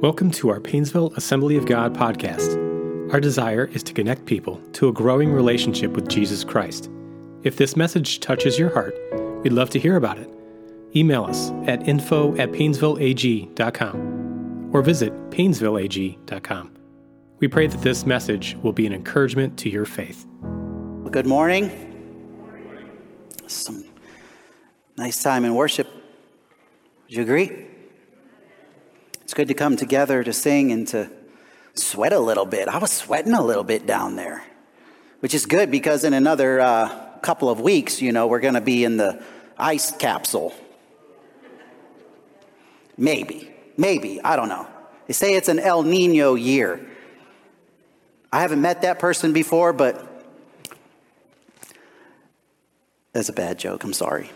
Welcome to our Painesville Assembly of God podcast. Our desire is to connect people to a growing relationship with Jesus Christ. If this message touches your heart, we'd love to hear about it. Email us at info at painesvilleag.com or visit painesvilleag.com. We pray that this message will be an encouragement to your faith. Good morning. Some nice time in worship. Would you agree? It's good to come together to sing and to sweat a little bit. I was sweating a little bit down there, which is good because in another uh, couple of weeks, you know, we're going to be in the ice capsule. Maybe, maybe, I don't know. They say it's an El Nino year. I haven't met that person before, but that's a bad joke. I'm sorry.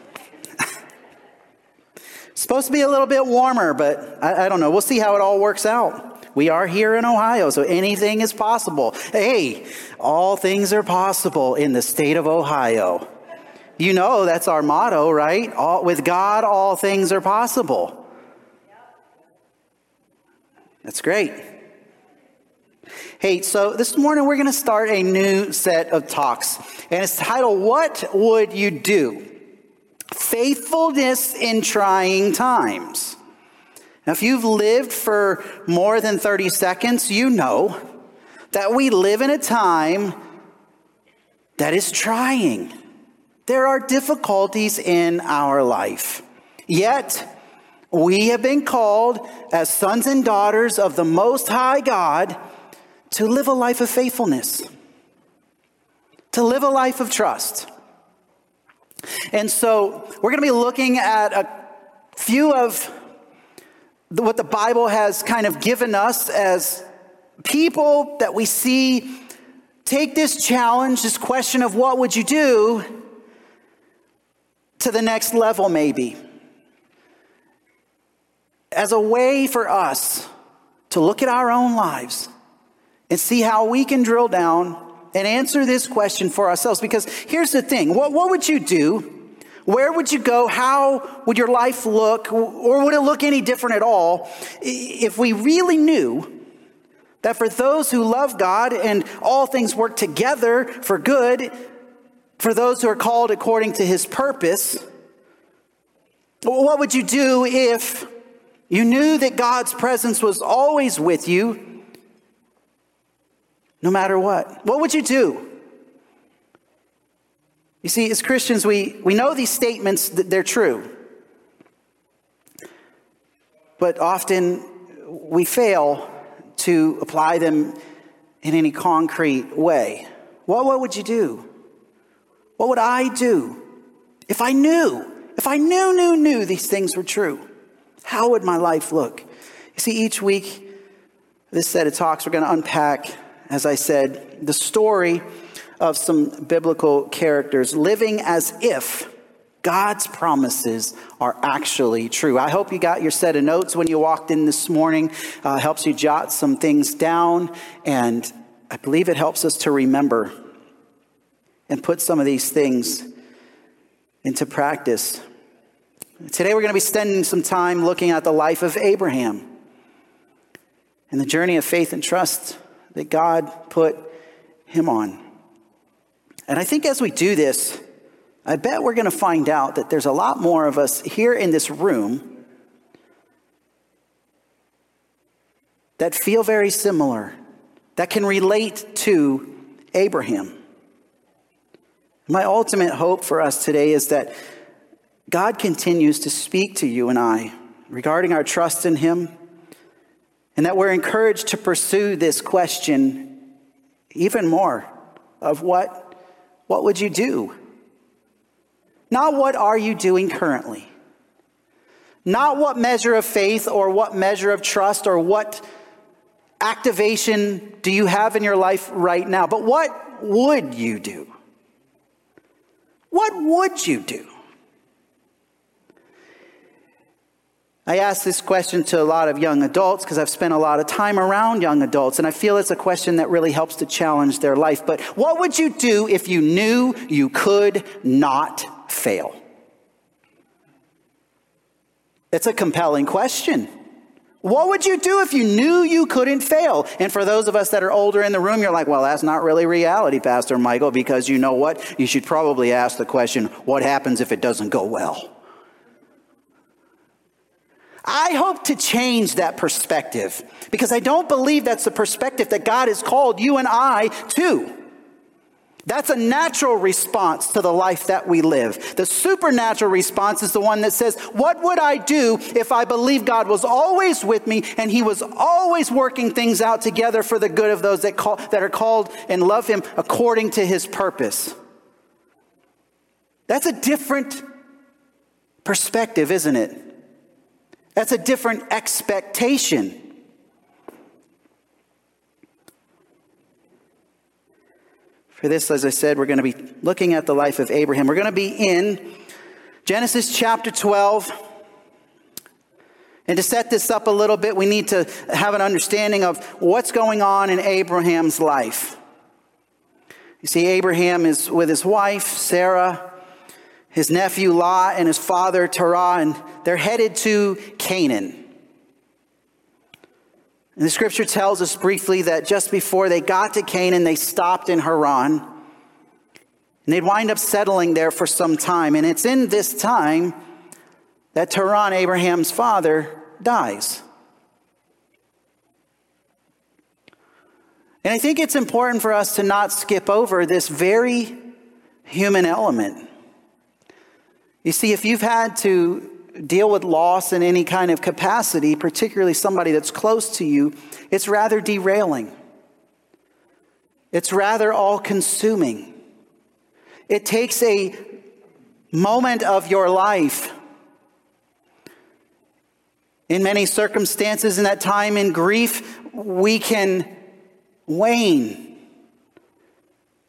Supposed to be a little bit warmer, but I, I, don't know. We'll see how it all works out. We are here in Ohio, so anything is possible. Hey, all things are possible in the state of Ohio. You know that's our motto, right? All, with God, all things are possible. That's great. Hey, so this morning we're going to start a new set of talks, and it's titled, What Would You Do? Faithfulness in trying times. Now, if you've lived for more than 30 seconds, you know that we live in a time that is trying. There are difficulties in our life. Yet, we have been called as sons and daughters of the Most High God to live a life of faithfulness, to live a life of trust. And so we're going to be looking at a few of what the Bible has kind of given us as people that we see take this challenge, this question of what would you do, to the next level, maybe. As a way for us to look at our own lives and see how we can drill down and answer this question for ourselves. Because here's the thing what, what would you do? Where would you go? How would your life look? Or would it look any different at all if we really knew that for those who love God and all things work together for good, for those who are called according to his purpose? What would you do if you knew that God's presence was always with you? No matter what. What would you do? You see, as Christians, we, we know these statements, that they're true. But often we fail to apply them in any concrete way. What, what would you do? What would I do if I knew, if I knew, knew, knew these things were true? How would my life look? You see, each week, this set of talks, we're going to unpack as I said, the story of some biblical characters living as if God's promises are actually true. I hope you got your set of notes when you walked in this morning. Uh, helps you jot some things down, and I believe it helps us to remember and put some of these things into practice. Today, we're going to be spending some time looking at the life of Abraham and the journey of faith and trust that God put him on. And I think as we do this, I bet we're going to find out that there's a lot more of us here in this room that feel very similar, that can relate to Abraham. My ultimate hope for us today is that God continues to speak to you and I regarding our trust in Him and that we're encouraged to pursue this question even more of what, what would you do? Not what are you doing currently? Not what measure of faith or what measure of trust or what activation do you have in your life right now, but what would you do? What would you do? I ask this question to a lot of young adults because I've spent a lot of time around young adults, and I feel it's a question that really helps to challenge their life. But what would you do if you knew you could not fail? It's a compelling question. What would you do if you knew you couldn't fail? And for those of us that are older in the room, you're like, well, that's not really reality, Pastor Michael, because you know what? You should probably ask the question, what happens if it doesn't go well? I hope to change that perspective because I don't believe that's the perspective that God has called you and I to. That's a natural response to the life that we live. The supernatural response is the one that says, What would I do if I believed God was always with me and He was always working things out together for the good of those that, call, that are called and love Him according to His purpose? That's a different perspective, isn't it? That's a different expectation. For this, as I said, we're going to be looking at the life of Abraham. We're going to be in Genesis chapter 12. And to set this up a little bit, we need to have an understanding of what's going on in Abraham's life. You see, Abraham is with his wife, Sarah, his nephew Lot, and his father, Terah, and they're headed to Canaan. And the scripture tells us briefly that just before they got to Canaan, they stopped in Haran. And they'd wind up settling there for some time. And it's in this time that Terah, Abraham's father, dies. And I think it's important for us to not skip over this very human element. You see, if you've had to deal with loss in any kind of capacity, particularly somebody that's close to you, it's rather derailing. It's rather all consuming. It takes a moment of your life. In many circumstances, in that time in grief, we can wane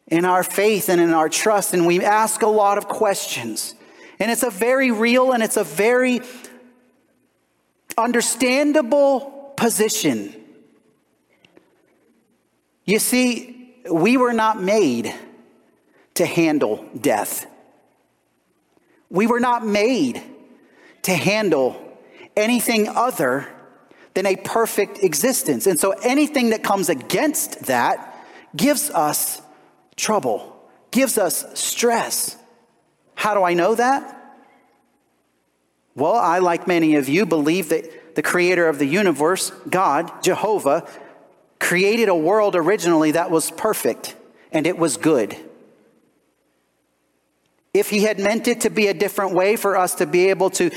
in our faith and in our trust, and we ask a lot of questions. And it's a very real and it's a very understandable position. You see, we were not made to handle death. We were not made to handle anything other than a perfect existence. And so anything that comes against that gives us trouble, gives us stress. How do I know that? Well, I, like many of you, believe that the creator of the universe, God, Jehovah, created a world originally that was perfect and it was good. If he had meant it to be a different way for us to be able to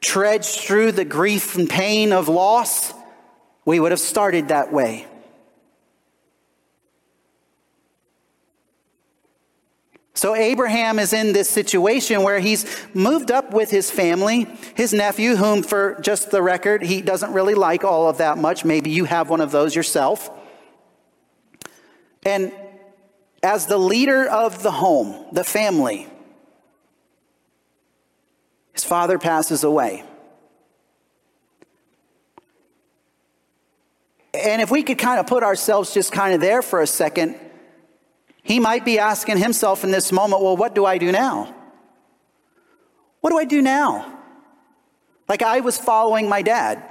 trudge through the grief and pain of loss, we would have started that way. So Abraham is in this situation where he's moved up with his family, his nephew, whom, for just the record, he doesn't really like all of that much. Maybe you have one of those yourself. And as the leader of the home, the family, his father passes away. And if we could kind of put ourselves just kind of there for a second, he might be asking himself in this moment, well, what do I do now? What do I do now? Like I was following my dad.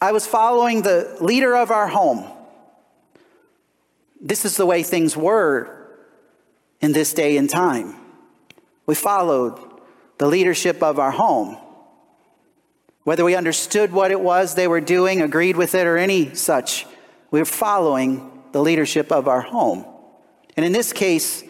I was following the leader of our home. This is the way things were in this day and time. We followed the leadership of our home. Whether we understood what it was they were doing, agreed with it, or any such, we were following the leadership of our home. And in this case,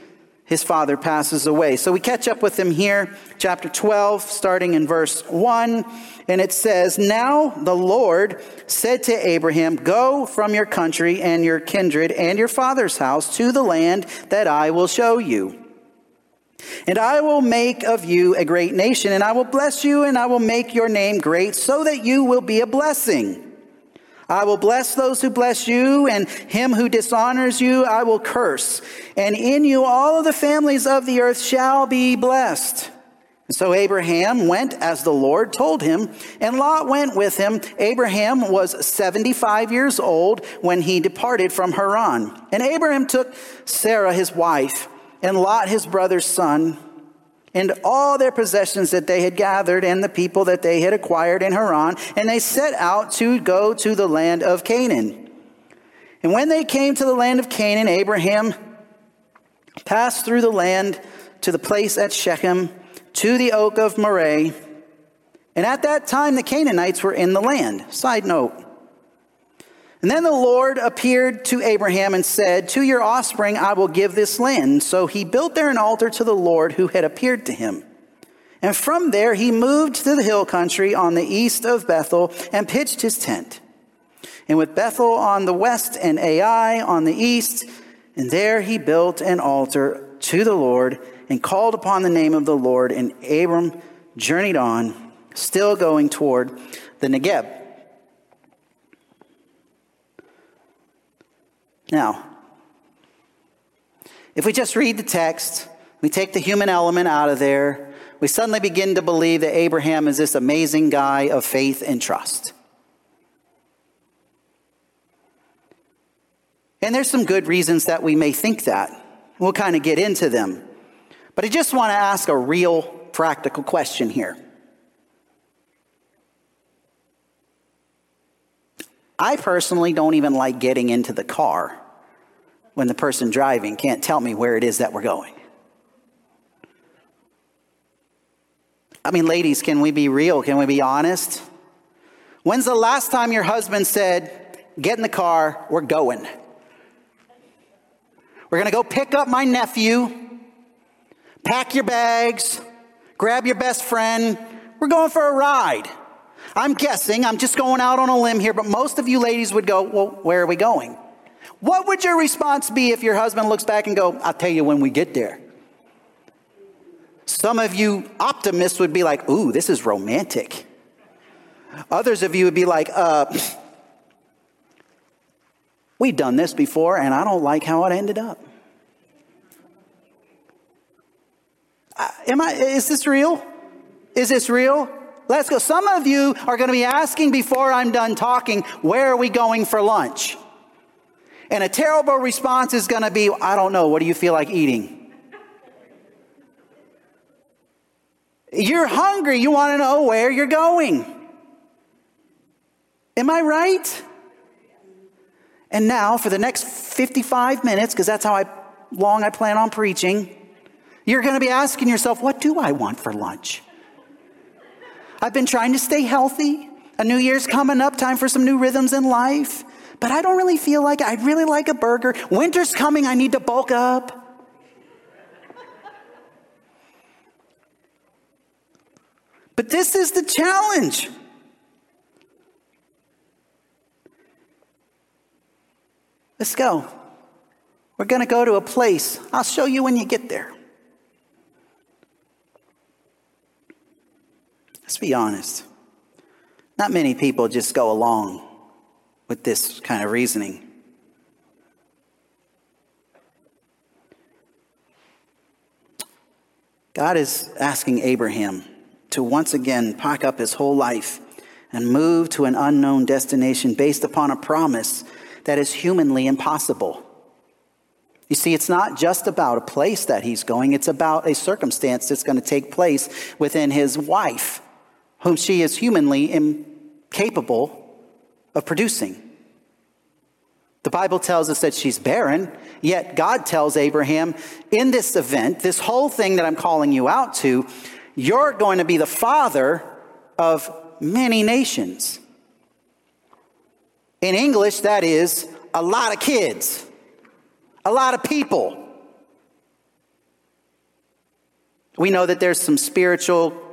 his father passes away. So we catch up with him here, chapter 12, starting in verse 1. And it says, Now the Lord said to Abraham, Go from your country and your kindred and your father's house to the land that I will show you. And I will make of you a great nation, and I will bless you, and I will make your name great, so that you will be a blessing. I will bless those who bless you, and him who dishonors you I will curse. And in you all of the families of the earth shall be blessed. And so Abraham went as the Lord told him, and Lot went with him. Abraham was 75 years old when he departed from Haran. And Abraham took Sarah his wife, and Lot his brother's son, and all their possessions that they had gathered and the people that they had acquired in Haran, and they set out to go to the land of Canaan. And when they came to the land of Canaan, Abraham passed through the land to the place at Shechem, to the oak of Moreh. And at that time, the Canaanites were in the land. Side note. And then the Lord appeared to Abraham and said, To your offspring I will give this land. So he built there an altar to the Lord who had appeared to him. And from there he moved to the hill country on the east of Bethel and pitched his tent. And with Bethel on the west and Ai on the east, and there he built an altar to the Lord and called upon the name of the Lord. And Abram journeyed on, still going toward the Negeb. Now, if we just read the text, we take the human element out of there, we suddenly begin to believe that Abraham is this amazing guy of faith and trust. And there's some good reasons that we may think that. We'll kind of get into them. But I just want to ask a real practical question here. I personally don't even like getting into the car when the person driving can't tell me where it is that we're going. I mean, ladies, can we be real? Can we be honest? When's the last time your husband said, Get in the car, we're going? We're going to go pick up my nephew, pack your bags, grab your best friend. We're going for a ride. I'm guessing, I'm just going out on a limb here, but most of you ladies would go, Well, where are we going? What would your response be if your husband looks back and go, I'll tell you when we get there? Some of you optimists would be like, Ooh, this is romantic. Others of you would be like, uh, We've done this before, and I don't like how it ended up. Am I, is this real? Is this real? Let's go. Some of you are going to be asking before I'm done talking, where are we going for lunch? And a terrible response is going to be, I don't know. What do you feel like eating? You're hungry. You want to know where you're going. Am I right? And now, for the next 55 minutes, because that's how I, long I plan on preaching, you're going to be asking yourself, what do I want for lunch? I've been trying to stay healthy. A new year's coming up, time for some new rhythms in life. But I don't really feel like it. I'd really like a burger. Winter's coming, I need to bulk up. But this is the challenge. Let's go. We're going to go to a place. I'll show you when you get there. Let's be honest. Not many people just go along with this kind of reasoning. God is asking Abraham to once again pack up his whole life and move to an unknown destination based upon a promise that is humanly impossible. You see, it's not just about a place that he's going, it's about a circumstance that's going to take place within his wife whom she is humanly incapable of producing. The Bible tells us that she's barren, yet God tells Abraham, in this event, this whole thing that I'm calling you out to, you're going to be the father of many nations. In English, that is a lot of kids, a lot of people. We know that there's some spiritual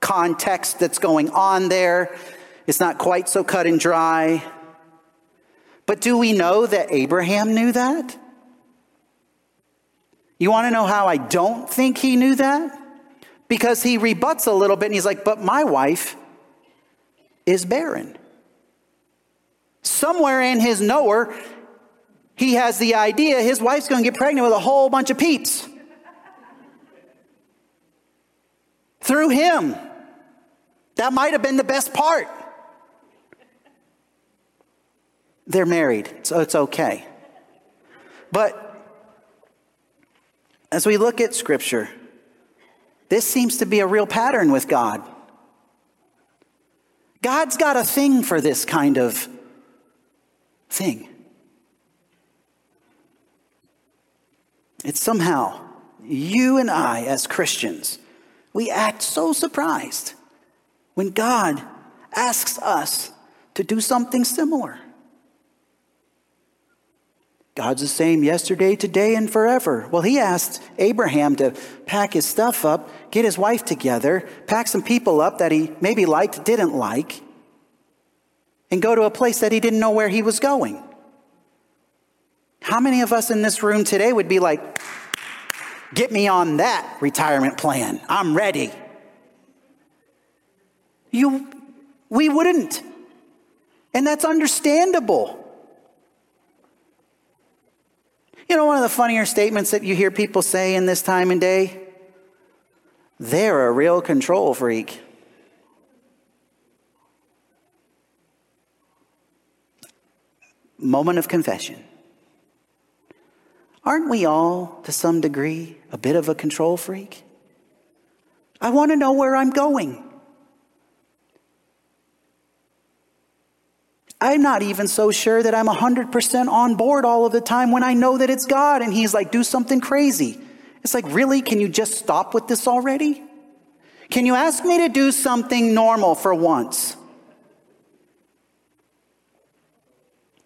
context that's going on there. It's not quite so cut and dry. But do we know that Abraham knew that? You want to know how I don't think he knew that? Because he rebuts a little bit and he's like, But my wife is barren. Somewhere in his knower, he has the idea his wife's going to get pregnant with a whole bunch of peeps. Through him. That might have been the best part. They're married, so it's okay. But as we look at Scripture, This seems to be a real pattern with God. God's got a thing for this kind of thing. It's somehow you and I, as Christians, we act so surprised when God asks us to do something similar. God's the same yesterday, today, and forever. Well, he asked Abraham to pack his stuff up, get his wife together, pack some people up that he maybe liked, didn't like, and go to a place that he didn't know where he was going. How many of us in this room today would be like, get me on that retirement plan? I'm ready. You, we wouldn't. And that's understandable. You know, one of the funnier statements that you hear people say in this time and day? They're a real control freak. Moment of confession. Aren't we all, to some degree, a bit of a control freak? I want to know where I'm going. I'm not even so sure that I'm 100% on board all of the time when I know that it's God and He's like, do something crazy. It's like, really? Can you just stop with this already? Can you ask me to do something normal for once?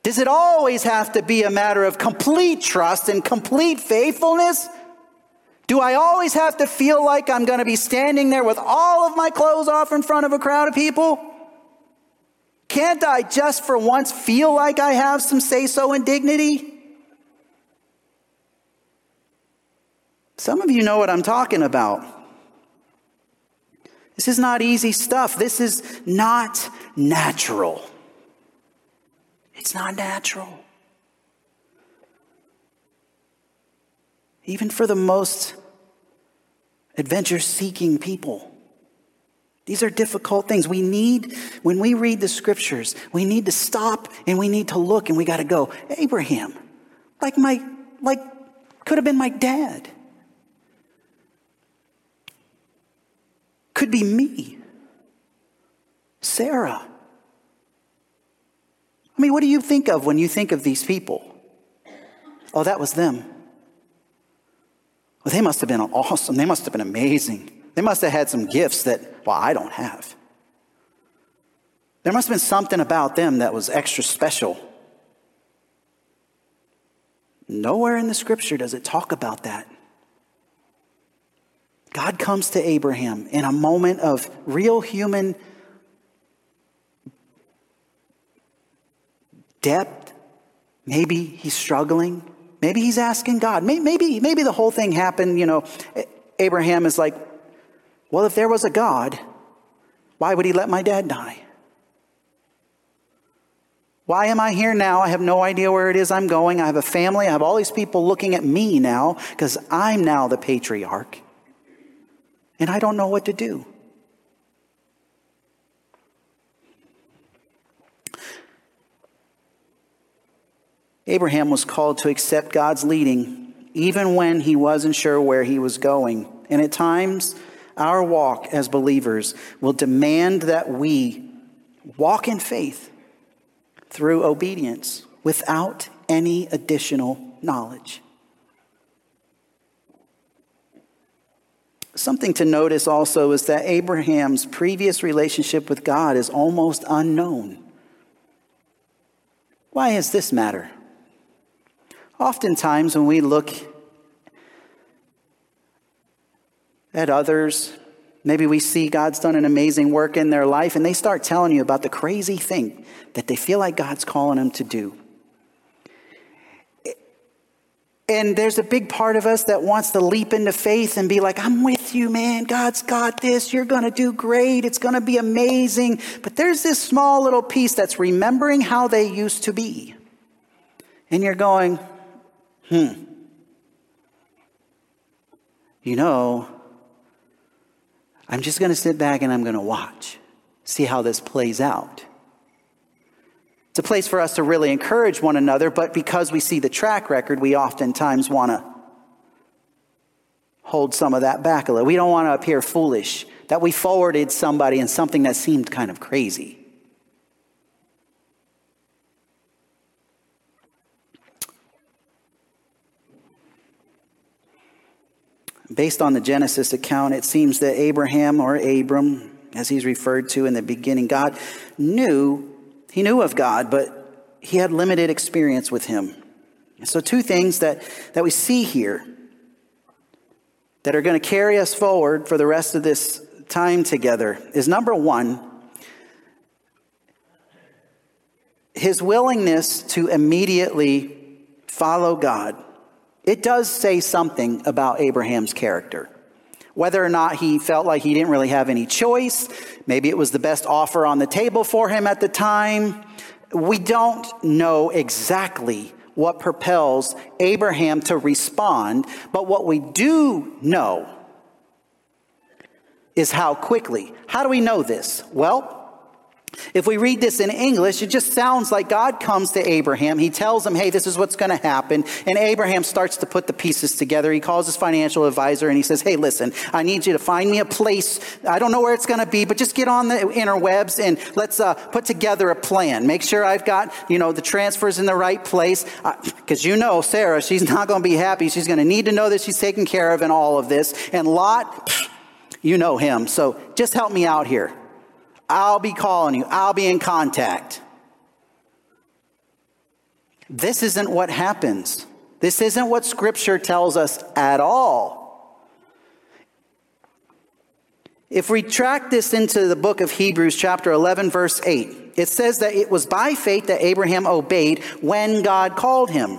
Does it always have to be a matter of complete trust and complete faithfulness? Do I always have to feel like I'm going to be standing there with all of my clothes off in front of a crowd of people? Can't I just for once feel like I have some say so and dignity? Some of you know what I'm talking about. This is not easy stuff. This is not natural. It's not natural. Even for the most adventure seeking people. These are difficult things. We need, when we read the scriptures, we need to stop and we need to look and we got to go, Abraham, like my, like, could have been my dad. Could be me. Sarah. I mean, what do you think of when you think of these people? Oh, that was them. Well, they must have been awesome. They must have been amazing. They must have had some gifts that, well, I don't have. There must have been something about them that was extra special. Nowhere in the scripture does it talk about that. God comes to Abraham in a moment of real human depth. Maybe he's struggling. Maybe he's asking God. Maybe, maybe the whole thing happened, you know, Abraham is like, well, if there was a God, why would he let my dad die? Why am I here now? I have no idea where it is I'm going. I have a family. I have all these people looking at me now because I'm now the patriarch. And I don't know what to do. Abraham was called to accept God's leading even when he wasn't sure where he was going. And at times, our walk as believers will demand that we walk in faith through obedience without any additional knowledge. Something to notice also is that Abraham's previous relationship with God is almost unknown. Why does this matter? Oftentimes, when we look at others. Maybe we see God's done an amazing work in their life and they start telling you about the crazy thing that they feel like God's calling them to do. And there's a big part of us that wants to leap into faith and be like, I'm with you, man. God's got this. You're going to do great. It's going to be amazing. But there's this small little piece that's remembering how they used to be. And you're going, hmm. You know, I'm just going to sit back and I'm going to watch, see how this plays out. It's a place for us to really encourage one another, but because we see the track record, we oftentimes want to hold some of that back a little. We don't want to appear foolish that we forwarded somebody in something that seemed kind of crazy. Based on the Genesis account, it seems that Abraham or Abram, as he's referred to in the beginning, God knew, he knew of God, but he had limited experience with him. So, two things that, that we see here that are going to carry us forward for the rest of this time together is number one, his willingness to immediately follow God it does say something about Abraham's character. Whether or not he felt like he didn't really have any choice, maybe it was the best offer on the table for him at the time. We don't know exactly what propels Abraham to respond, but what we do know is how quickly. How do we know this? Well, if we read this in English, it just sounds like God comes to Abraham. He tells him, hey, this is what's going to happen. And Abraham starts to put the pieces together. He calls his financial advisor and he says, hey, listen, I need you to find me a place. I don't know where it's going to be, but just get on the interwebs and let's uh, put together a plan. Make sure I've got, you know, the transfers in the right place. Because you know, Sarah, she's not going to be happy. She's going to need to know that she's taken care of in all of this. And Lot, you know him. So just help me out here. I'll be calling you, I'll be in contact. This isn't what happens. This isn't what Scripture tells us at all. If we track this into the book of Hebrews, chapter 11, verse 8, it says that it was by faith that Abraham obeyed when God called him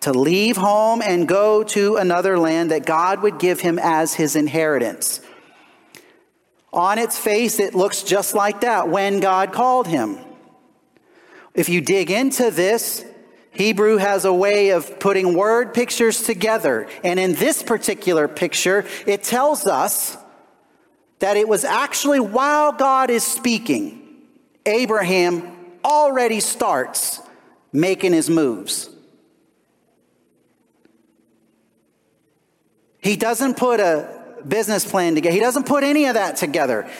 to leave home and go to another land that God would give him as his inheritance. On its face, it looks just like that when God called him. If you dig into this, Hebrew has a way of putting word pictures together. And in this particular picture, it tells us that it was actually while God is speaking, Abraham already starts making his moves. He doesn't put a business plan together. He doesn't put any of that together.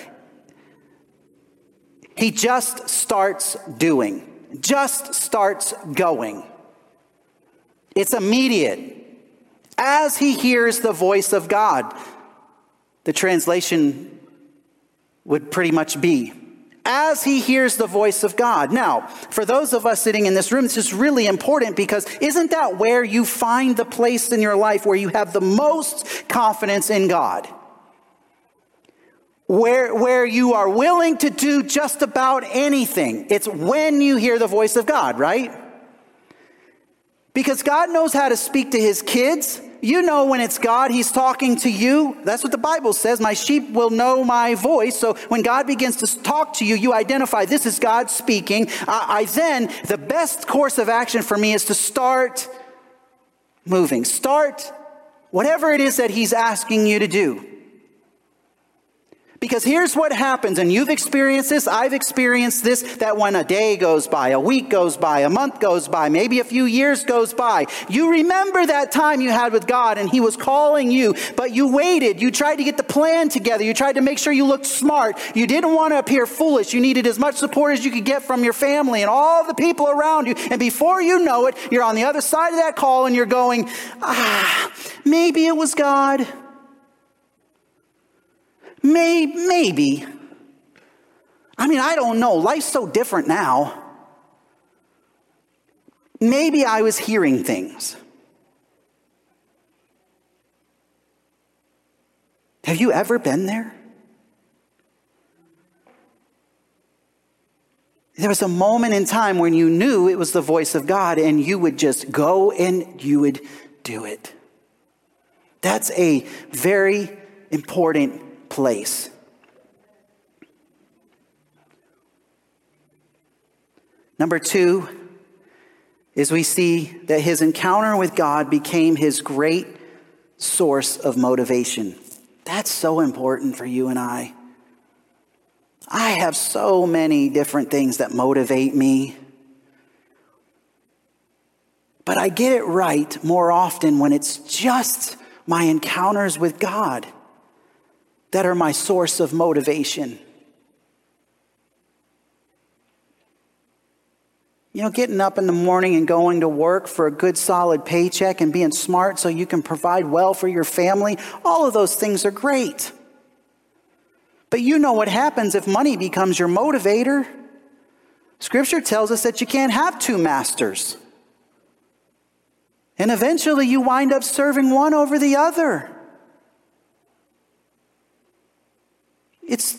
He just starts doing, just starts going. It's immediate. As he hears the voice of God, the translation would pretty much be as he hears the voice of God. Now, for those of us sitting in this room, this is really important because isn't that where you find the place in your life where you have the most confidence in God? Where, where you are willing to do just about anything. It's when you hear the voice of God, right? Because God knows how to speak to his kids. You know when it's God, He's talking to you. That's what the Bible says. My sheep will know my voice. So when God begins to talk to you, you identify this is God speaking. I, I then, the best course of action for me is to start moving. Start whatever it is that He's asking you to do. Because here's what happens, and you've experienced this, I've experienced this, that when a day goes by, a week goes by, a month goes by, maybe a few years goes by, you remember that time you had with God and He was calling you, but you waited. You tried to get the plan together. You tried to make sure you looked smart. You didn't want to appear foolish. You needed as much support as you could get from your family and all the people around you. And before you know it, you're on the other side of that call and you're going, ah, maybe it was God. May, maybe. I mean, I don't know. Life's so different now. Maybe I was hearing things. Have you ever been there? There was a moment in time when you knew it was the voice of God and you would just go and you would do it. That's a very important place. Number two is we see that his encounter with God became his great source of motivation. That's so important for you and I. I have so many different things that motivate me. But I get it right more often when it's just my encounters with God that are my source of motivation. You know, getting up in the morning and going to work for a good solid paycheck and being smart so you can provide well for your family, all of those things are great. But you know what happens if money becomes your motivator. Scripture tells us that you can't have two masters. And eventually you wind up serving one over the other. It's,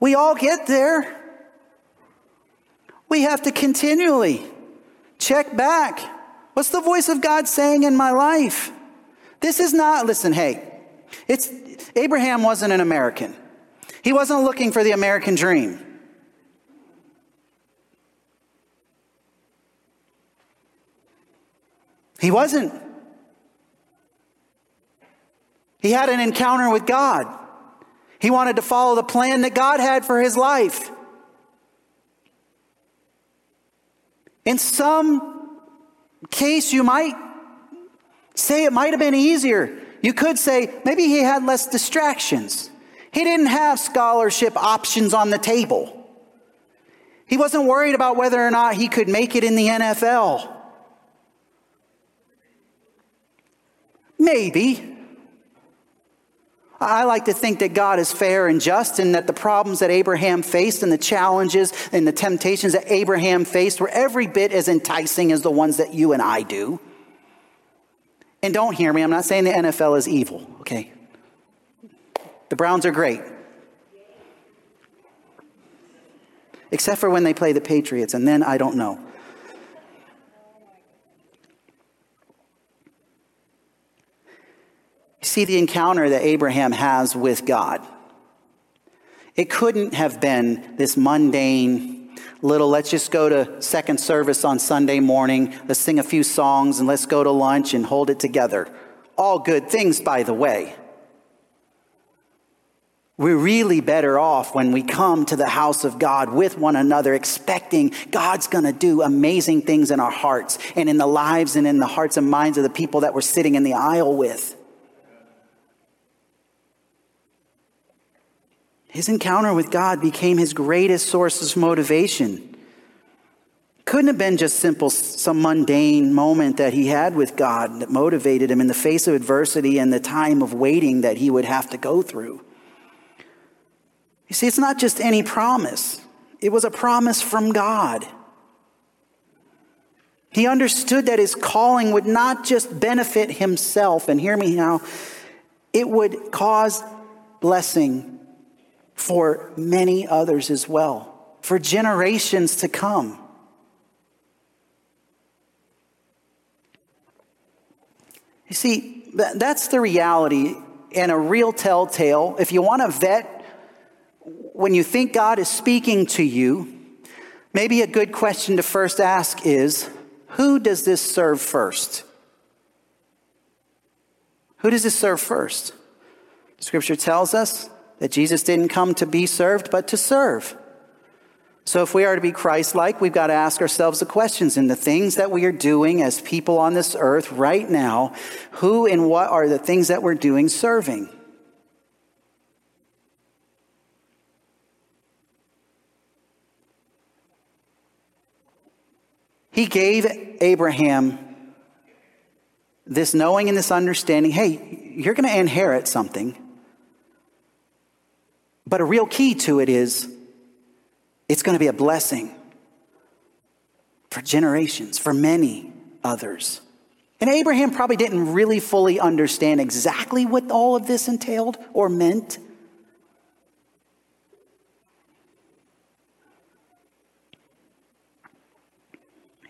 we all get there. We have to continually check back. What's the voice of God saying in my life? This is not, listen, hey, it's, Abraham wasn't an American. He wasn't looking for the American dream. He wasn't. He had an encounter with God. He wanted to follow the plan that God had for his life. In some case, you might say it might have been easier. You could say maybe he had less distractions. He didn't have scholarship options on the table. He wasn't worried about whether or not he could make it in the NFL. Maybe. I like to think that God is fair and just and that the problems that Abraham faced and the challenges and the temptations that Abraham faced were every bit as enticing as the ones that you and I do. And don't hear me, I'm not saying the NFL is evil, okay? The Browns are great. Except for when they play the Patriots, and then I don't know. See the encounter that Abraham has with God. It couldn't have been this mundane little, let's just go to second service on Sunday morning, let's sing a few songs, and let's go to lunch and hold it together. All good things, by the way. We're really better off when we come to the house of God with one another, expecting God's going to do amazing things in our hearts and in the lives and in the hearts and minds of the people that we're sitting in the aisle with. His encounter with God became his greatest source of motivation. Couldn't have been just simple, some mundane moment that he had with God that motivated him in the face of adversity and the time of waiting that he would have to go through. You see, it's not just any promise, it was a promise from God. He understood that his calling would not just benefit himself, and hear me now, it would cause blessing for many others as well, for generations to come. You see, that's the reality and a real telltale. If you want to vet when you think God is speaking to you, maybe a good question to first ask is who does this serve first? Who does this serve first? Scripture tells us that Jesus didn't come to be served, but to serve. So, if we are to be Christ like, we've got to ask ourselves the questions in the things that we are doing as people on this earth right now. Who and what are the things that we're doing serving? He gave Abraham this knowing and this understanding hey, you're going to inherit something. But a real key to it is it's going to be a blessing for generations, for many others. And Abraham probably didn't really fully understand exactly what all of this entailed or meant.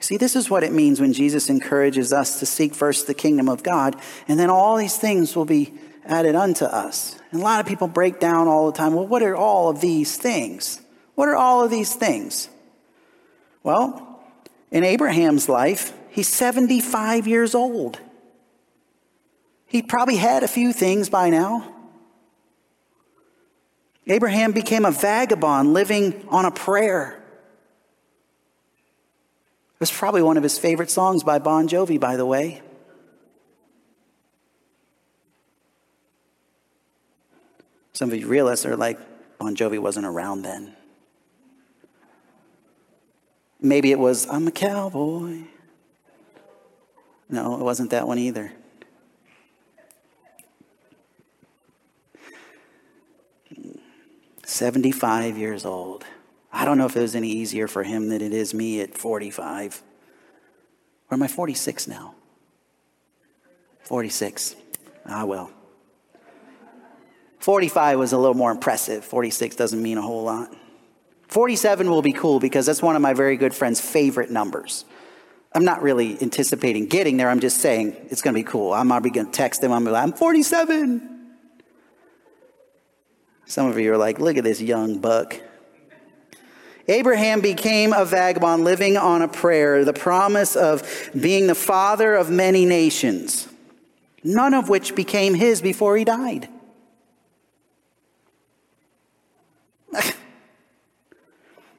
See, this is what it means when Jesus encourages us to seek first the kingdom of God, and then all these things will be added unto us. And a lot of people break down all the time. Well, what are all of these things? What are all of these things? Well, in Abraham's life, he's 75 years old. He probably had a few things by now. Abraham became a vagabond living on a prayer. It was probably one of his favorite songs by Bon Jovi, by the way. Some of you realists are like, Bon Jovi wasn't around then. Maybe it was, I'm a cowboy. No, it wasn't that one either. Seventy-five years old. I don't know if it was any easier for him than it is me at forty-five. Or am I forty-six now? Forty-six. Ah, well. 45 was a little more impressive. 46 doesn't mean a whole lot. 47 will be cool because that's one of my very good friend's favorite numbers. I'm not really anticipating getting there. I'm just saying it's going to be cool. I'm already going to text him. I'm like, I'm 47. Some of you are like, look at this young buck. Abraham became a vagabond living on a prayer, the promise of being the father of many nations, none of which became his before he died.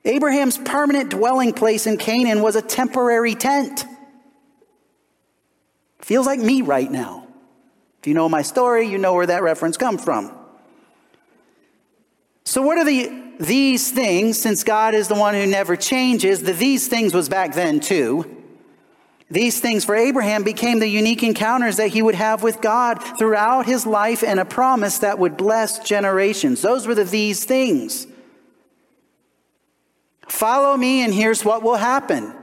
Abraham's permanent dwelling place in Canaan was a temporary tent. Feels like me right now. If you know my story, you know where that reference comes from. So, what are the these things, since God is the one who never changes, the these things was back then too. These things for Abraham became the unique encounters that he would have with God throughout his life and a promise that would bless generations. Those were the these things. Follow me, and here's what will happen.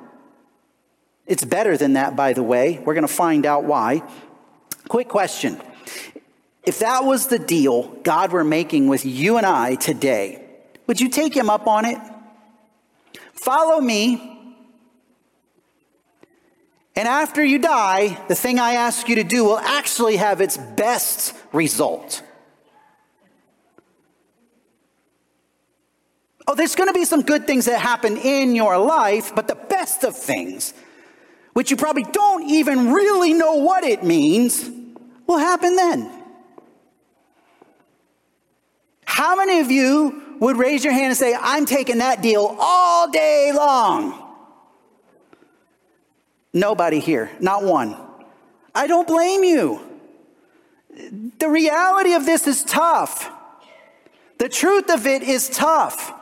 It's better than that, by the way. We're going to find out why. Quick question. If that was the deal God were making with you and I today, would you take him up on it? Follow me. And after you die, the thing I ask you to do will actually have its best result. Oh, there's going to be some good things that happen in your life, but the best of things, which you probably don't even really know what it means, will happen then. How many of you would raise your hand and say, I'm taking that deal all day long? Nobody here, not one. I don't blame you. The reality of this is tough. The truth of it is tough.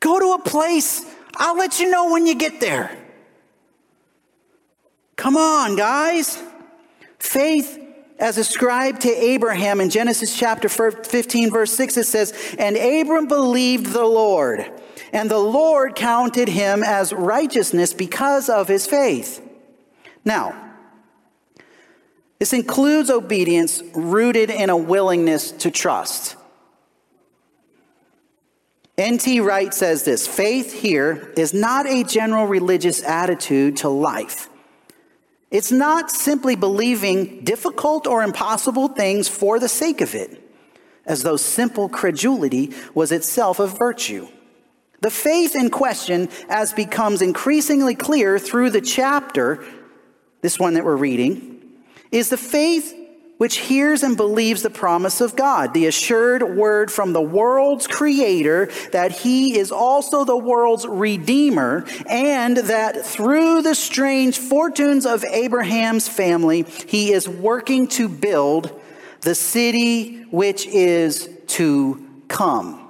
Go to a place. I'll let you know when you get there. Come on, guys. Faith as ascribed to Abraham in Genesis chapter 15, verse 6, it says, And Abram believed the Lord, and the Lord counted him as righteousness because of his faith. Now, this includes obedience rooted in a willingness to trust. N.T. Wright says this faith here is not a general religious attitude to life. It's not simply believing difficult or impossible things for the sake of it, as though simple credulity was itself a virtue. The faith in question, as becomes increasingly clear through the chapter, this one that we're reading, is the faith which hears and believes the promise of God, the assured word from the world's creator that he is also the world's redeemer, and that through the strange fortunes of Abraham's family, he is working to build the city which is to come.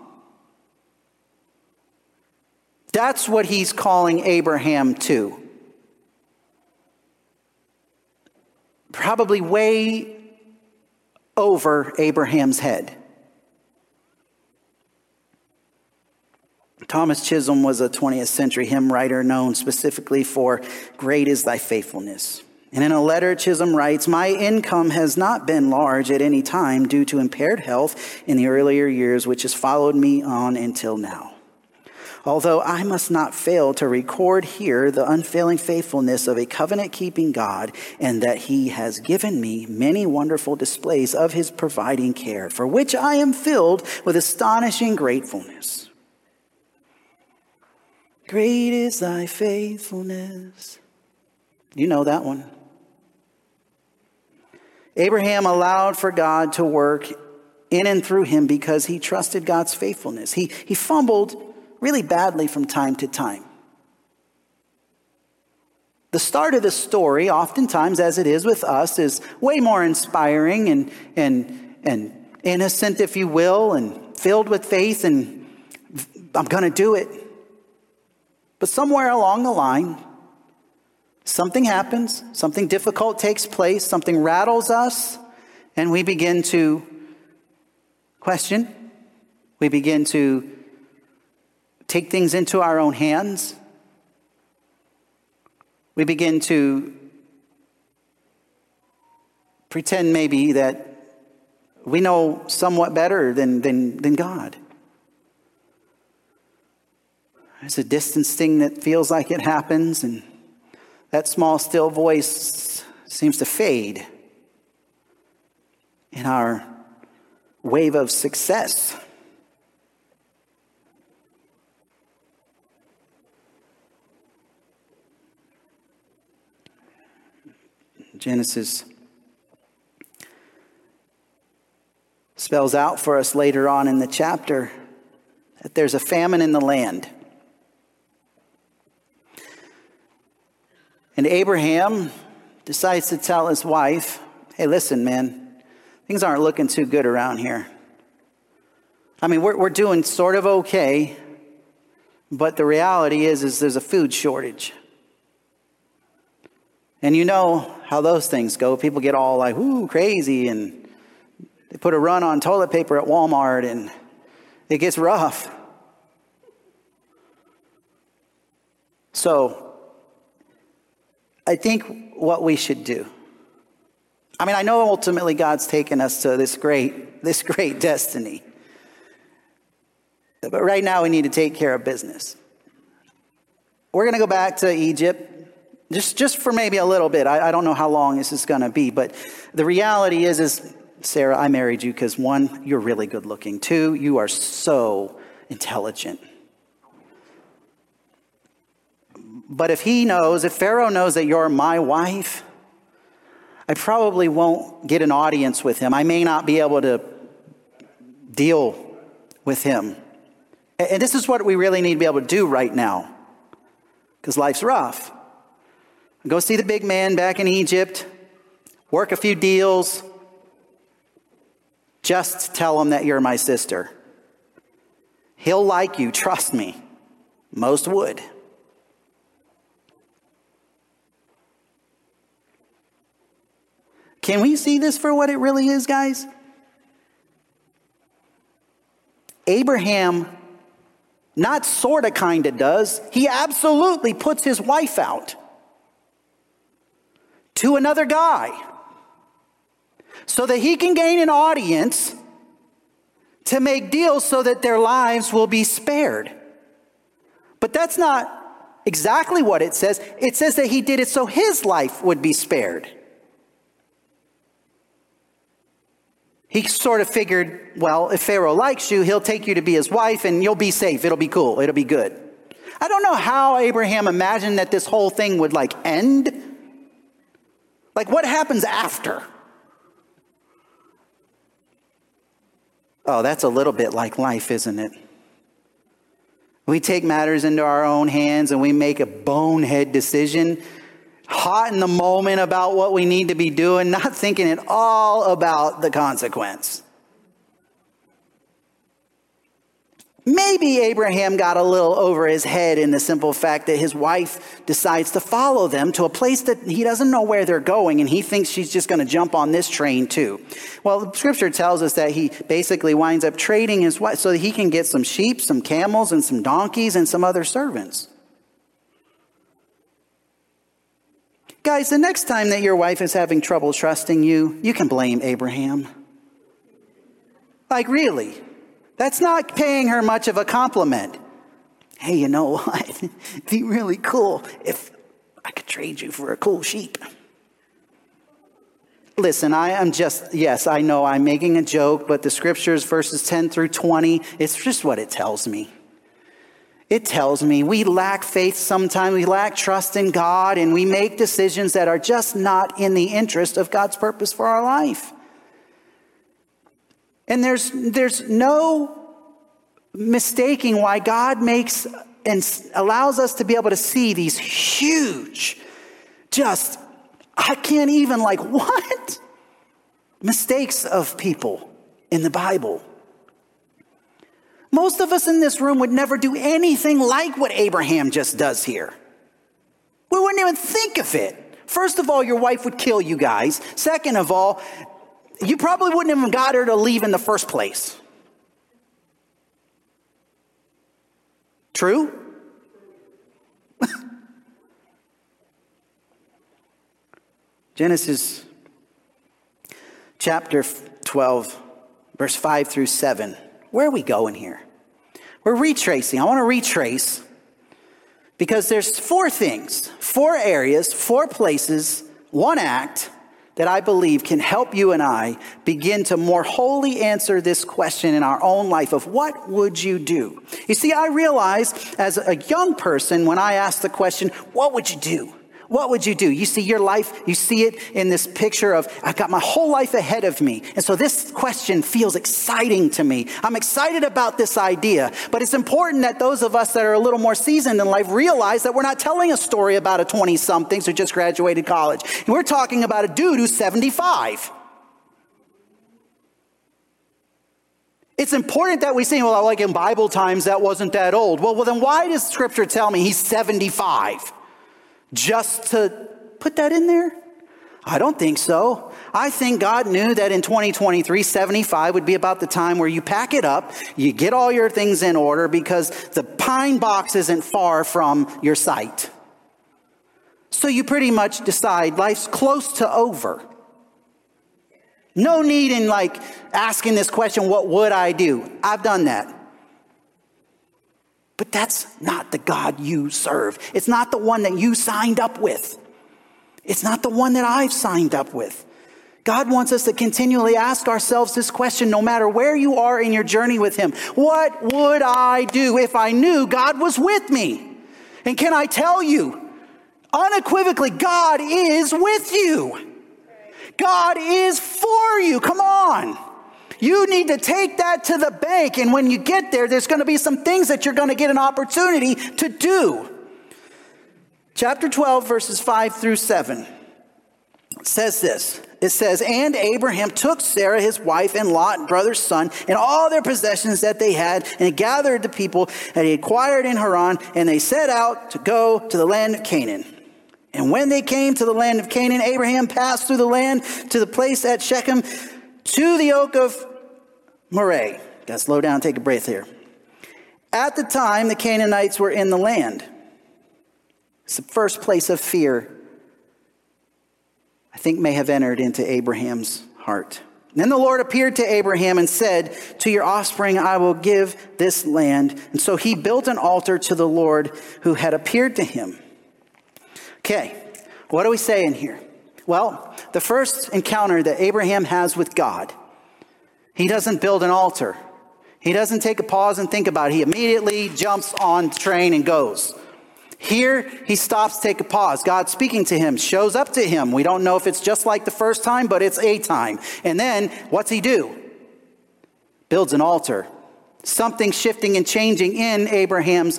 That's what he's calling Abraham to. Probably way over Abraham's head. Thomas Chisholm was a 20th century hymn writer known specifically for Great is Thy Faithfulness. And in a letter, Chisholm writes, My income has not been large at any time due to impaired health in the earlier years, which has followed me on until now although I must not fail to record here the unfailing faithfulness of a covenant keeping God, and that He has given me many wonderful displays of His providing care, for which I am filled with astonishing gratefulness. Great is thy faithfulness. You know that one. Abraham allowed for God to work in and through him because he trusted God's faithfulness. He, he fumbled really badly from time to time. The start of the story, oftentimes, as it is with us, is way more inspiring and, and, and innocent, if you will, and filled with faith, and I'm going to do it. But somewhere along the line, something happens, something difficult takes place, something rattles us, and we begin to question. We begin to take things into our own hands we begin to pretend maybe that we know somewhat better than, than, than God. There's a distance thing that feels like it happens, and that small, still voice seems to fade in our wave of success. Genesis spells out for us later on in the chapter that there's a famine in the land. And Abraham decides to tell his wife, hey, listen, man, things aren't looking too good around here. I mean, we're, we're doing sort of okay, but the reality is, is there's a food shortage. And you know how those things go. People get all like, ooh, crazy, and they put a run on toilet paper at Walmart, and it gets rough. So, I think what we should do. I mean, I know ultimately God's taken us to this great, this great destiny. But right now we need to take care of business. We're going to go back to Egypt just, just for maybe a little bit. I, I don't know how long this is going to be, but the reality is, is Sarah, I married you because one, you're really good looking. Two, you are so intelligent. But if he knows, if Pharaoh knows that you're my wife, I probably won't get an audience with him. I may not be able to deal with him. And this is what we really need to be able to do right now because life's rough. Go see the big man back in Egypt, work a few deals. Just tell him that you're my sister. He'll like you, trust me. Most would. Can we see this for what it really is, guys? Abraham, not sort of kind of does, he absolutely puts his wife out to another guy so that he can gain an audience to make deals so that their lives will be spared. But that's not exactly what it says. It says that he did it so his life would be spared. He sort of figured, well, if Pharaoh likes you, he'll take you to be his wife and you'll be safe. It'll be cool. It'll be good. I don't know how Abraham imagined that this whole thing would like end. Like, what happens after? Oh, that's a little bit like life, isn't it? We take matters into our own hands and we make a bonehead decision, hot in the moment about what we need to be doing, not thinking at all about the consequence. Maybe Abraham got a little over his head in the simple fact that his wife decides to follow them to a place that he doesn't know where they're going and he thinks she's just going to jump on this train too. Well, the scripture tells us that he basically winds up trading his wife so that he can get some sheep, some camels, and some donkeys and some other servants. Guys, the next time that your wife is having trouble trusting you, you can blame Abraham. Like, really? That's not paying her much of a compliment. Hey, you know what? It'd be really cool if I could trade you for a cool sheep. Listen, I am just, yes, I know I'm making a joke, but the scriptures, verses 10 through 20, it's just what it tells me. It tells me we lack faith sometimes, we lack trust in God, and we make decisions that are just not in the interest of God's purpose for our life. And there's, there's no mistaking why God makes and allows us to be able to see these huge, just, I can't even, like, what? Mistakes of people in the Bible. Most of us in this room would never do anything like what Abraham just does here. We wouldn't even think of it. First of all, your wife would kill you guys. Second of all, you probably wouldn't have got her to leave in the first place. True? Genesis chapter 12, verse 5 through 7. Where are we going here? We're retracing. I want to retrace because there's four things, four areas, four places, one act that I believe can help you and I begin to more wholly answer this question in our own life of what would you do? You see, I realized as a young person when I asked the question, what would you do? What would you do? You see your life, you see it in this picture of, I've got my whole life ahead of me. And so this question feels exciting to me. I'm excited about this idea, but it's important that those of us that are a little more seasoned in life realize that we're not telling a story about a 20 somethings who just graduated college. We're talking about a dude who's 75. It's important that we say, well, like in Bible times, that wasn't that old. Well, well, then why does scripture tell me he's 75? Just to put that in there? I don't think so. I think God knew that in 2023, 75 would be about the time where you pack it up, you get all your things in order because the pine box isn't far from your sight. So you pretty much decide life's close to over. No need in like asking this question, what would I do? I've done that. But that's not the God you serve. It's not the one that you signed up with. It's not the one that I've signed up with. God wants us to continually ask ourselves this question no matter where you are in your journey with Him. What would I do if I knew God was with me? And can I tell you, unequivocally, God is with you. God is for you. Come on. You need to take that to the bank. And when you get there, there's going to be some things that you're going to get an opportunity to do. Chapter 12, verses 5 through 7 says this. It says, And Abraham took Sarah, his wife, and Lot, brother's son, and all their possessions that they had, and he gathered the people that he acquired in Haran, and they set out to go to the land of Canaan. And when they came to the land of Canaan, Abraham passed through the land to the place at Shechem to the oak of Moreh. Got to slow down, take a breath here. At the time, the Canaanites were in the land. It's the first place of fear, I think, may have entered into Abraham's heart. then the Lord appeared to Abraham and said, To your offspring I will give this land. And so he built an altar to the Lord who had appeared to him. Okay, what are we saying here? Well, the first encounter that Abraham has with God, he doesn't build an altar. He doesn't take a pause and think about it. He immediately jumps on the train and goes. Here, he stops, take a pause. God speaking to him, shows up to him. We don't know if it's just like the first time, but it's a time. And then, what's he do? Builds an altar. Something shifting and changing in Abraham's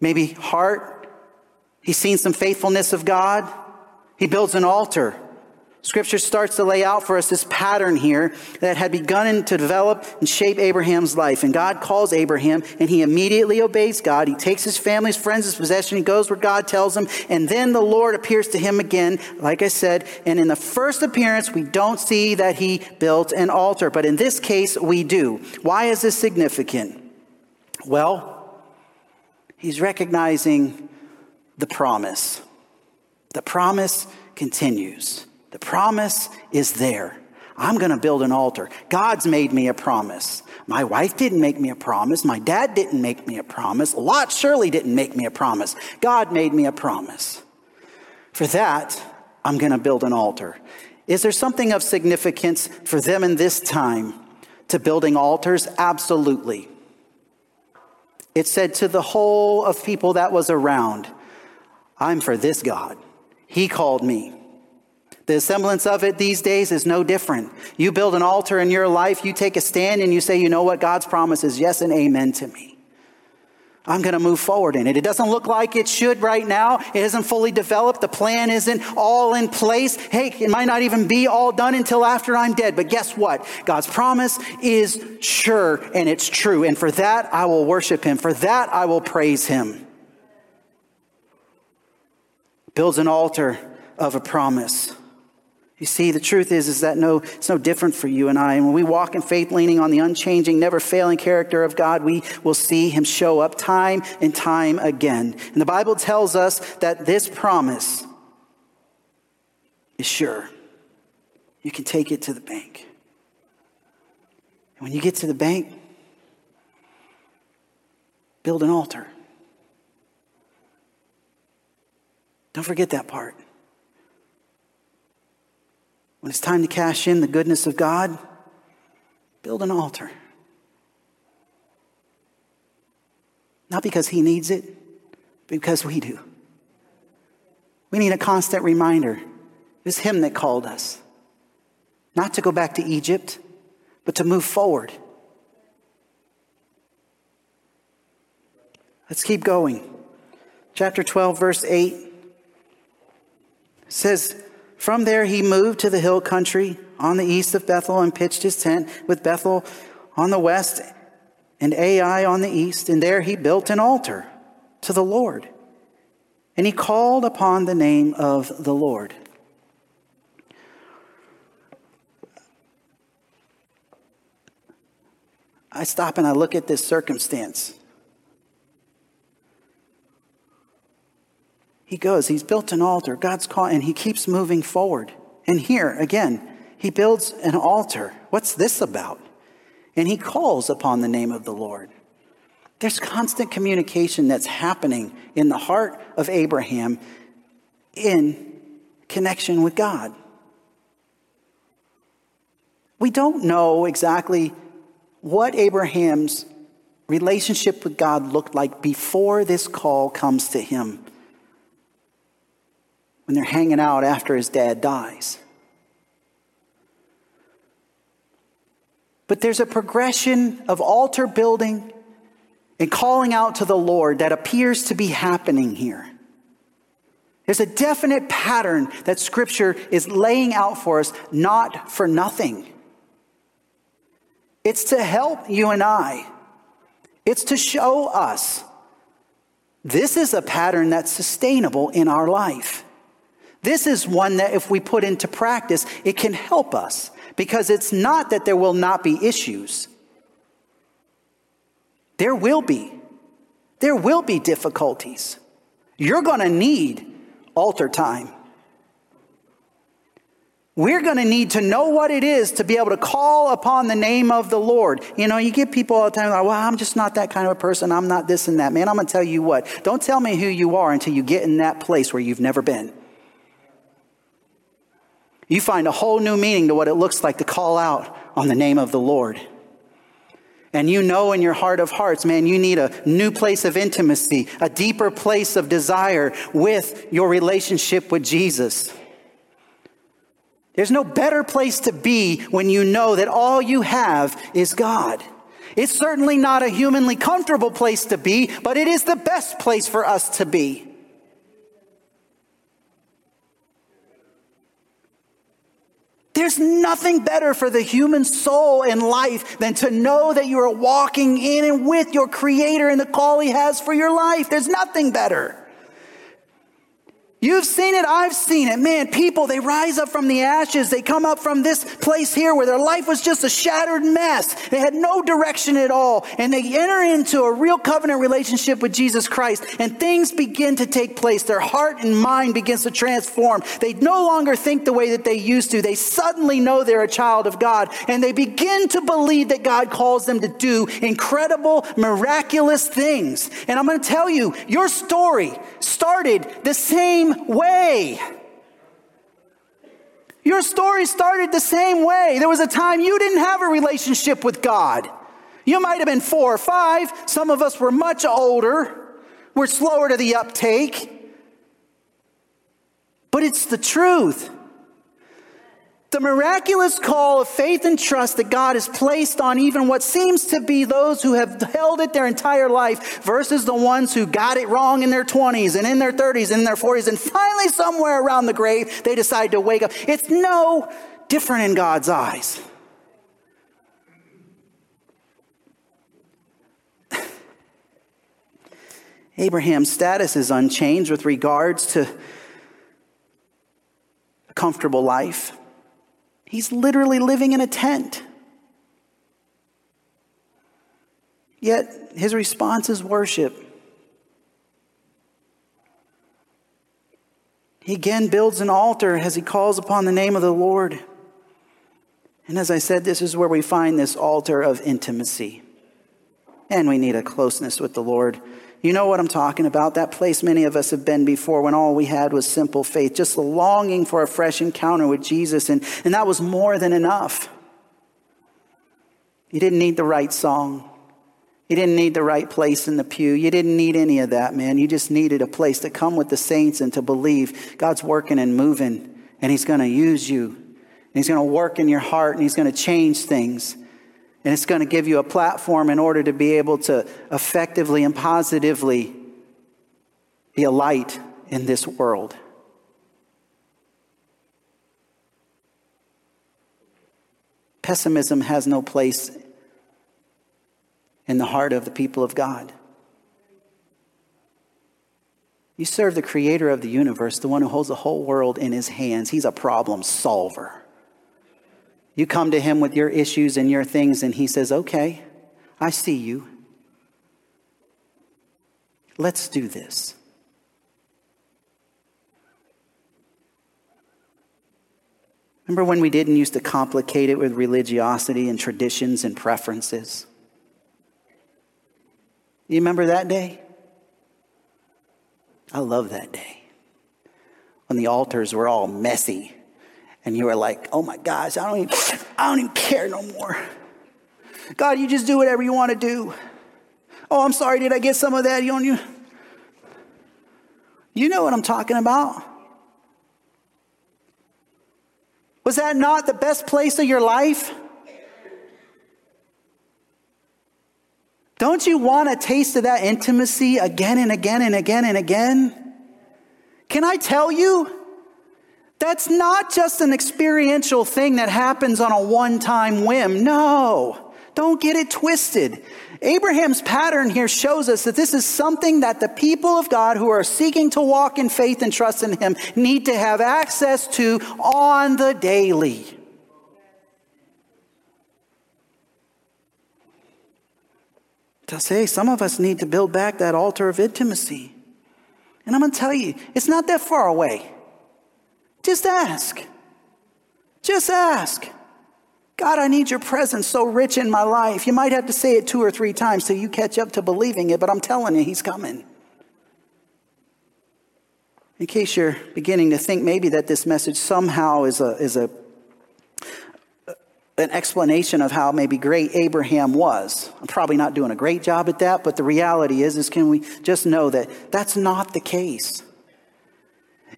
maybe heart. He's seen some faithfulness of God. He builds an altar. Scripture starts to lay out for us this pattern here that had begun to develop and shape Abraham's life. And God calls Abraham, and he immediately obeys God. He takes his family, his friends, his possession. He goes where God tells him. And then the Lord appears to him again, like I said. And in the first appearance, we don't see that he built an altar. But in this case, we do. Why is this significant? Well, he's recognizing the promise. The promise continues. The promise is there. I'm going to build an altar. God's made me a promise. My wife didn't make me a promise. My dad didn't make me a promise. Lot surely didn't make me a promise. God made me a promise. For that, I'm going to build an altar. Is there something of significance for them in this time to building altars? Absolutely. It said to the whole of people that was around, I'm for this God. He called me. The semblance of it these days is no different. You build an altar in your life, you take a stand and you say, you know what? God's promise is yes and amen to me. I'm going to move forward in it. It doesn't look like it should right now. It isn't fully developed. The plan isn't all in place. Hey, it might not even be all done until after I'm dead. But guess what? God's promise is sure and it's true. And for that, I will worship him. For that, I will praise him. Builds an altar of a promise. You see, the truth is, is that no, it's no different for you and I. And when we walk in faith, leaning on the unchanging, never failing character of God, we will see him show up time and time again. And the Bible tells us that this promise is sure. You can take it to the bank. And when you get to the bank, build an altar. Don't forget that part. When it's time to cash in the goodness of God, build an altar. Not because He needs it, but because we do. We need a constant reminder. It was Him that called us. Not to go back to Egypt, but to move forward. Let's keep going. Chapter 12, verse 8 says, from there, he moved to the hill country on the east of Bethel and pitched his tent with Bethel on the west and Ai on the east. And there he built an altar to the Lord. And he called upon the name of the Lord. I stop and I look at this circumstance. He goes, he's built an altar. God's called, and he keeps moving forward. And here, again, he builds an altar. What's this about? And he calls upon the name of the Lord. There's constant communication that's happening in the heart of Abraham in connection with God. We don't know exactly what Abraham's relationship with God looked like before this call comes to him when they're hanging out after his dad dies. But there's a progression of altar building and calling out to the Lord that appears to be happening here. There's a definite pattern that Scripture is laying out for us, not for nothing. It's to help you and I, it's to show us this is a pattern that's sustainable in our life. This is one that if we put into practice, it can help us because it's not that there will not be issues. There will be. There will be difficulties. You're going to need altar time. We're going to need to know what it is to be able to call upon the name of the Lord. You know, you get people all the time like, well, I'm just not that kind of a person. I'm not this and that. Man, I'm going to tell you what. Don't tell me who you are until you get in that place where you've never been. You find a whole new meaning to what it looks like to call out on the name of the Lord. And you know in your heart of hearts, man, you need a new place of intimacy, a deeper place of desire with your relationship with Jesus. There's no better place to be when you know that all you have is God. It's certainly not a humanly comfortable place to be, but it is the best place for us to be. There's nothing better for the human soul in life than to know that you are walking in and with your Creator and the call He has for your life. There's nothing better. You've seen it, I've seen it. Man, people, they rise up from the ashes. They come up from this place here where their life was just a shattered mess. They had no direction at all. And they enter into a real covenant relationship with Jesus Christ. And things begin to take place. Their heart and mind begins to transform. They no longer think the way that they used to. They suddenly know they're a child of God. And they begin to believe that God calls them to do incredible, miraculous things. And I'm going to tell you, your story started the same same way. Your story started the same way. There was a time you didn't have a relationship with God. You might have been four or five. Some of us were much older. We're slower to the uptake. But it's the truth. The miraculous call of faith and trust that God has placed on even what seems to be those who have held it their entire life versus the ones who got it wrong in their 20s and in their 30s and in their 40s and finally somewhere around the grave they decide to wake up. It's no different in God's eyes. Abraham's status is unchanged with regards to a comfortable life. He's literally living in a tent. Yet his response is worship. He again builds an altar as he calls upon the name of the Lord. And as I said, this is where we find this altar of intimacy. And we need a closeness with the Lord. You know what I'm talking about? That place many of us have been before when all we had was simple faith, just a longing for a fresh encounter with Jesus. And, and that was more than enough. You didn't need the right song. You didn't need the right place in the pew. You didn't need any of that, man. You just needed a place to come with the saints and to believe God's working and moving, and He's going to use you. And He's going to work in your heart, and He's going to change things. And it's going to give you a platform in order to be able to effectively and positively be a light in this world. Pessimism has no place in the heart of the people of God. You serve the creator of the universe, the one who holds the whole world in his hands. He's a problem solver. You come to him with your issues and your things, and he says, Okay, I see you. Let's do this. Remember when we didn't used to complicate it with religiosity and traditions and preferences? You remember that day? I love that day. When the altars were all messy and you were like, oh my gosh, I don't even, I don't even care no more. God, you just do whatever you want to do. Oh, I'm sorry, did I get some of that on you? You know what I'm talking about. Was that not the best place of your life? Don't you want a taste of that intimacy again and again and again and again? Can I tell you? That's not just an experiential thing that happens on a one time whim. No, don't get it twisted. Abraham's pattern here shows us that this is something that the people of God who are seeking to walk in faith and trust in Him need to have access to on the daily. To say some of us need to build back that altar of intimacy. And I'm going to tell you, it's not that far away. Just ask. Just ask. God, I need your presence so rich in my life. You might have to say it two or three times till you catch up to believing it, but I'm telling you, He's coming. In case you're beginning to think maybe that this message somehow is a, is a an explanation of how maybe great Abraham was. I'm probably not doing a great job at that, but the reality is, is can we just know that that's not the case.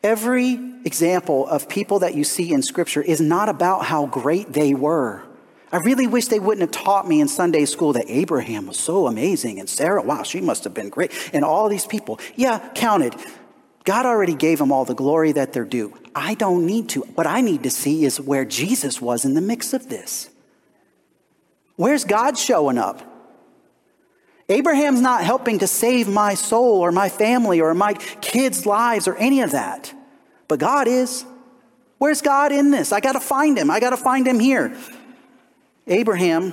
Every example of people that you see in Scripture is not about how great they were. I really wish they wouldn't have taught me in Sunday school that Abraham was so amazing and Sarah, wow, she must have been great. And all these people, yeah, counted. God already gave them all the glory that they're due. I don't need to. What I need to see is where Jesus was in the mix of this. Where's God showing up? Abraham's not helping to save my soul or my family or my kids' lives or any of that. But God is. Where's God in this? I got to find him. I got to find him here. Abraham,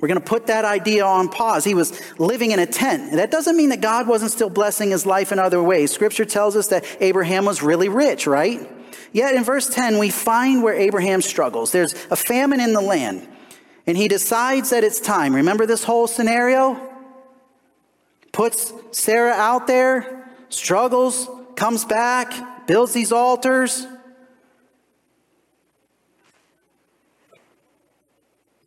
we're going to put that idea on pause. He was living in a tent. That doesn't mean that God wasn't still blessing his life in other ways. Scripture tells us that Abraham was really rich, right? Yet in verse 10, we find where Abraham struggles. There's a famine in the land and he decides that it's time. Remember this whole scenario? Puts Sarah out there, struggles, comes back, builds these altars.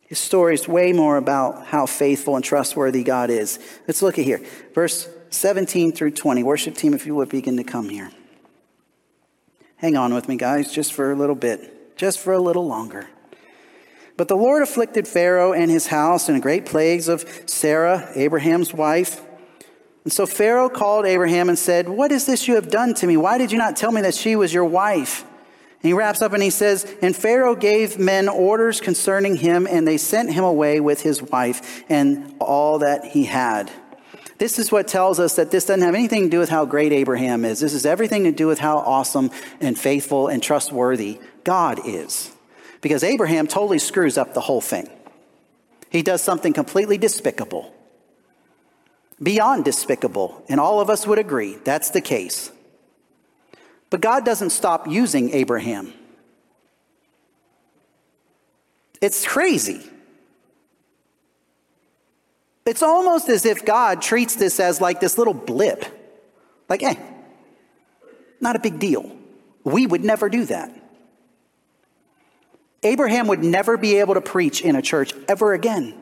His story is way more about how faithful and trustworthy God is. Let's look at here. Verse 17 through 20. Worship team, if you would begin to come here. Hang on with me, guys, just for a little bit. just for a little longer. But the Lord afflicted Pharaoh and his house and great plagues of Sarah, Abraham's wife. And so Pharaoh called Abraham and said, What is this you have done to me? Why did you not tell me that she was your wife? And he wraps up and he says, And Pharaoh gave men orders concerning him, and they sent him away with his wife and all that he had. This is what tells us that this doesn't have anything to do with how great Abraham is. This is everything to do with how awesome and faithful and trustworthy God is because Abraham totally screws up the whole thing. He does something completely despicable, beyond despicable, and all of us would agree that's the case. But God doesn't stop using Abraham. It's crazy. It's almost as if God treats this as like this little blip. Like, eh, not a big deal. We would never do that. Abraham would never be able to preach in a church ever again.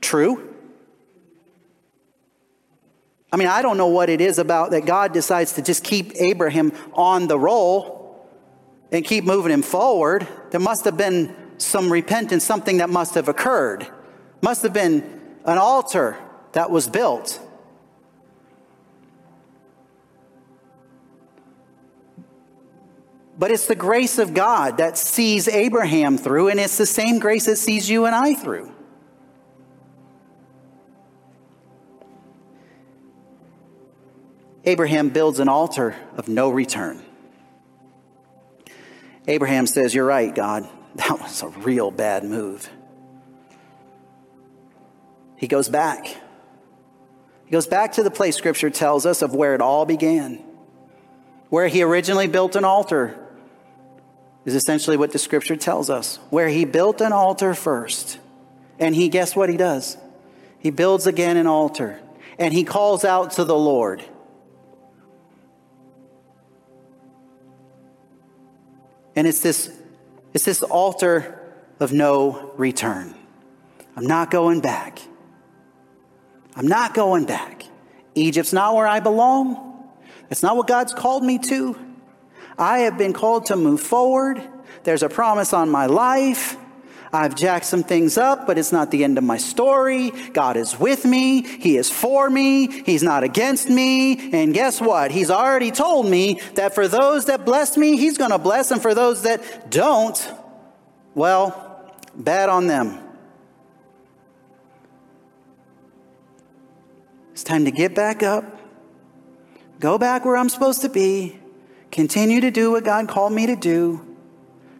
True? I mean, I don't know what it is about that God decides to just keep Abraham on the roll and keep moving him forward. There must have been some repentance, something that must have occurred. Must have been an altar that was built. But it's the grace of God that sees Abraham through, and it's the same grace that sees you and I through. Abraham builds an altar of no return. Abraham says, You're right, God. That was a real bad move. He goes back. He goes back to the place Scripture tells us of where it all began, where he originally built an altar is essentially what the scripture tells us, where he built an altar first. And he, guess what he does? He builds again an altar and he calls out to the Lord. And it's this, it's this altar of no return. I'm not going back. I'm not going back. Egypt's not where I belong. It's not what God's called me to. I have been called to move forward. There's a promise on my life. I've jacked some things up, but it's not the end of my story. God is with me. He is for me. He's not against me. And guess what? He's already told me that for those that bless me, He's going to bless. And for those that don't, well, bad on them. It's time to get back up, go back where I'm supposed to be, continue to do what God called me to do,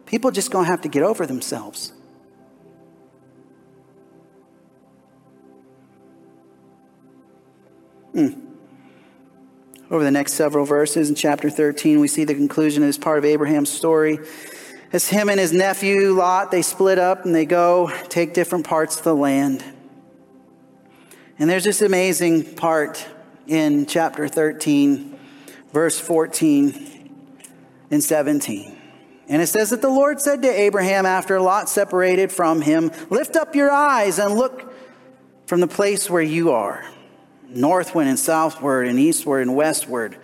people just going to have to get over themselves. Hmm. Over the next several verses in chapter 13, we see the conclusion of this part of Abraham's story. As him and his nephew Lot, they split up and they go take different parts of the land. And there's this amazing part in chapter 13, verse 14 and 17. And it says that the Lord said to Abraham after Lot separated from him, Lift up your eyes and look from the place where you are, northward and southward and eastward and westward.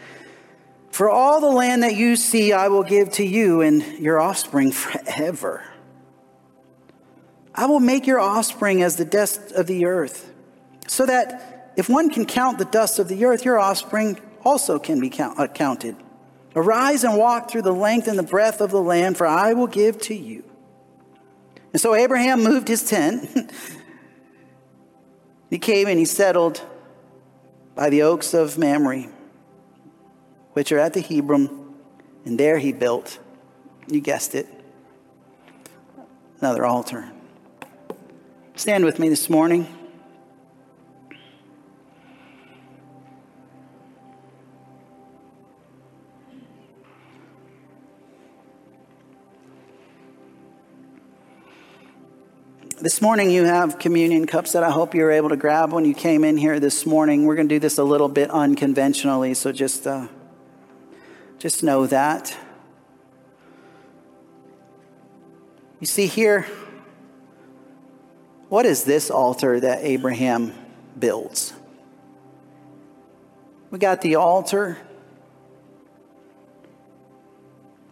For all the land that you see, I will give to you and your offspring forever. I will make your offspring as the dust of the earth, so that if one can count the dust of the earth, your offspring also can be count, uh, counted. Arise and walk through the length and the breadth of the land, for I will give to you. And so Abraham moved his tent. he came and he settled by the oaks of Mamre, which are at the Hebron, and there he built, you guessed it, another altar. Stand with me this morning. This morning, you have communion cups that I hope you were able to grab when you came in here this morning. We're going to do this a little bit unconventionally, so just, uh, just know that. You see here, what is this altar that Abraham builds? We got the altar,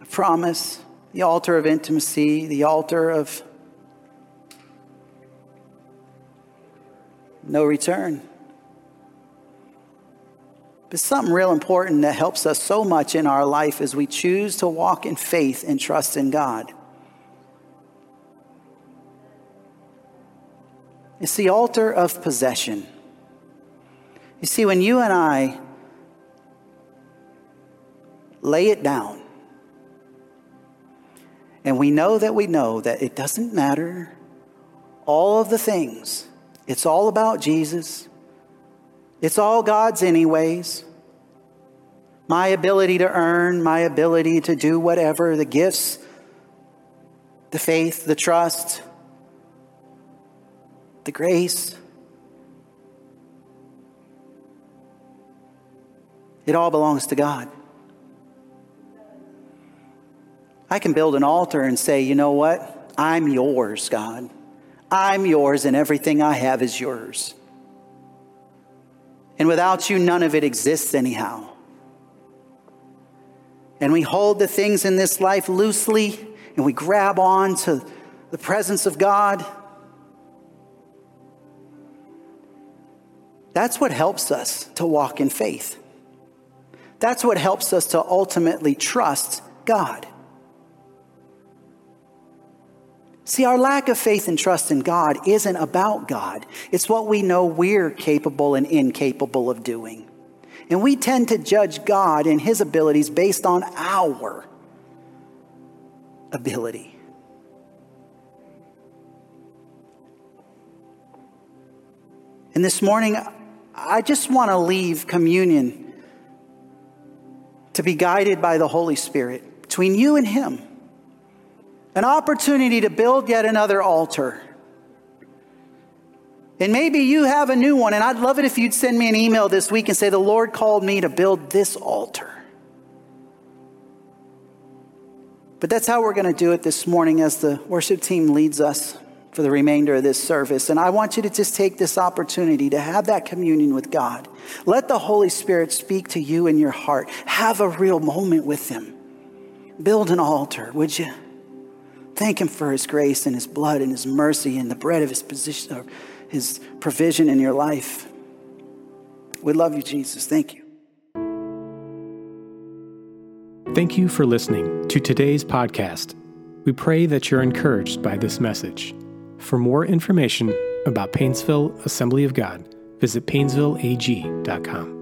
the promise, the altar of intimacy, the altar of no return. But something real important that helps us so much in our life is we choose to walk in faith and trust in God. It's the altar of possession. You see, when you and I lay it down, and we know that we know that it doesn't matter all of the things, it's all about Jesus. It's all God's, anyways. My ability to earn, my ability to do whatever, the gifts, the faith, the trust, the grace. It all belongs to God. I can build an altar and say, you know what? I'm yours, God. I'm yours, and everything I have is yours. And without you, none of it exists anyhow. And we hold the things in this life loosely and we grab on to the presence of God. That's what helps us to walk in faith. That's what helps us to ultimately trust God. See, our lack of faith and trust in God isn't about God. It's what we know we're capable and incapable of doing. And we tend to judge God and his abilities based on our ability. And this morning, I just want to leave communion to be guided by the Holy Spirit between you and him an opportunity to build yet another altar. And maybe you have a new one, and I'd love it if you'd send me an email this week and say, The Lord called me to build this altar. But that's how we're going to do it this morning as the worship team leads us for the remainder of this service. And I want you to just take this opportunity to have that communion with God. Let the Holy Spirit speak to you in your heart. Have a real moment with Him. Build an altar, would you? Thank Him for His grace and His blood and His mercy and the bread of His position, His provision in your life. We love you, Jesus. Thank you. Thank you for listening to today's podcast. We pray that you're encouraged by this message. For more information about Painesville Assembly of God, visit painesvilleag.com.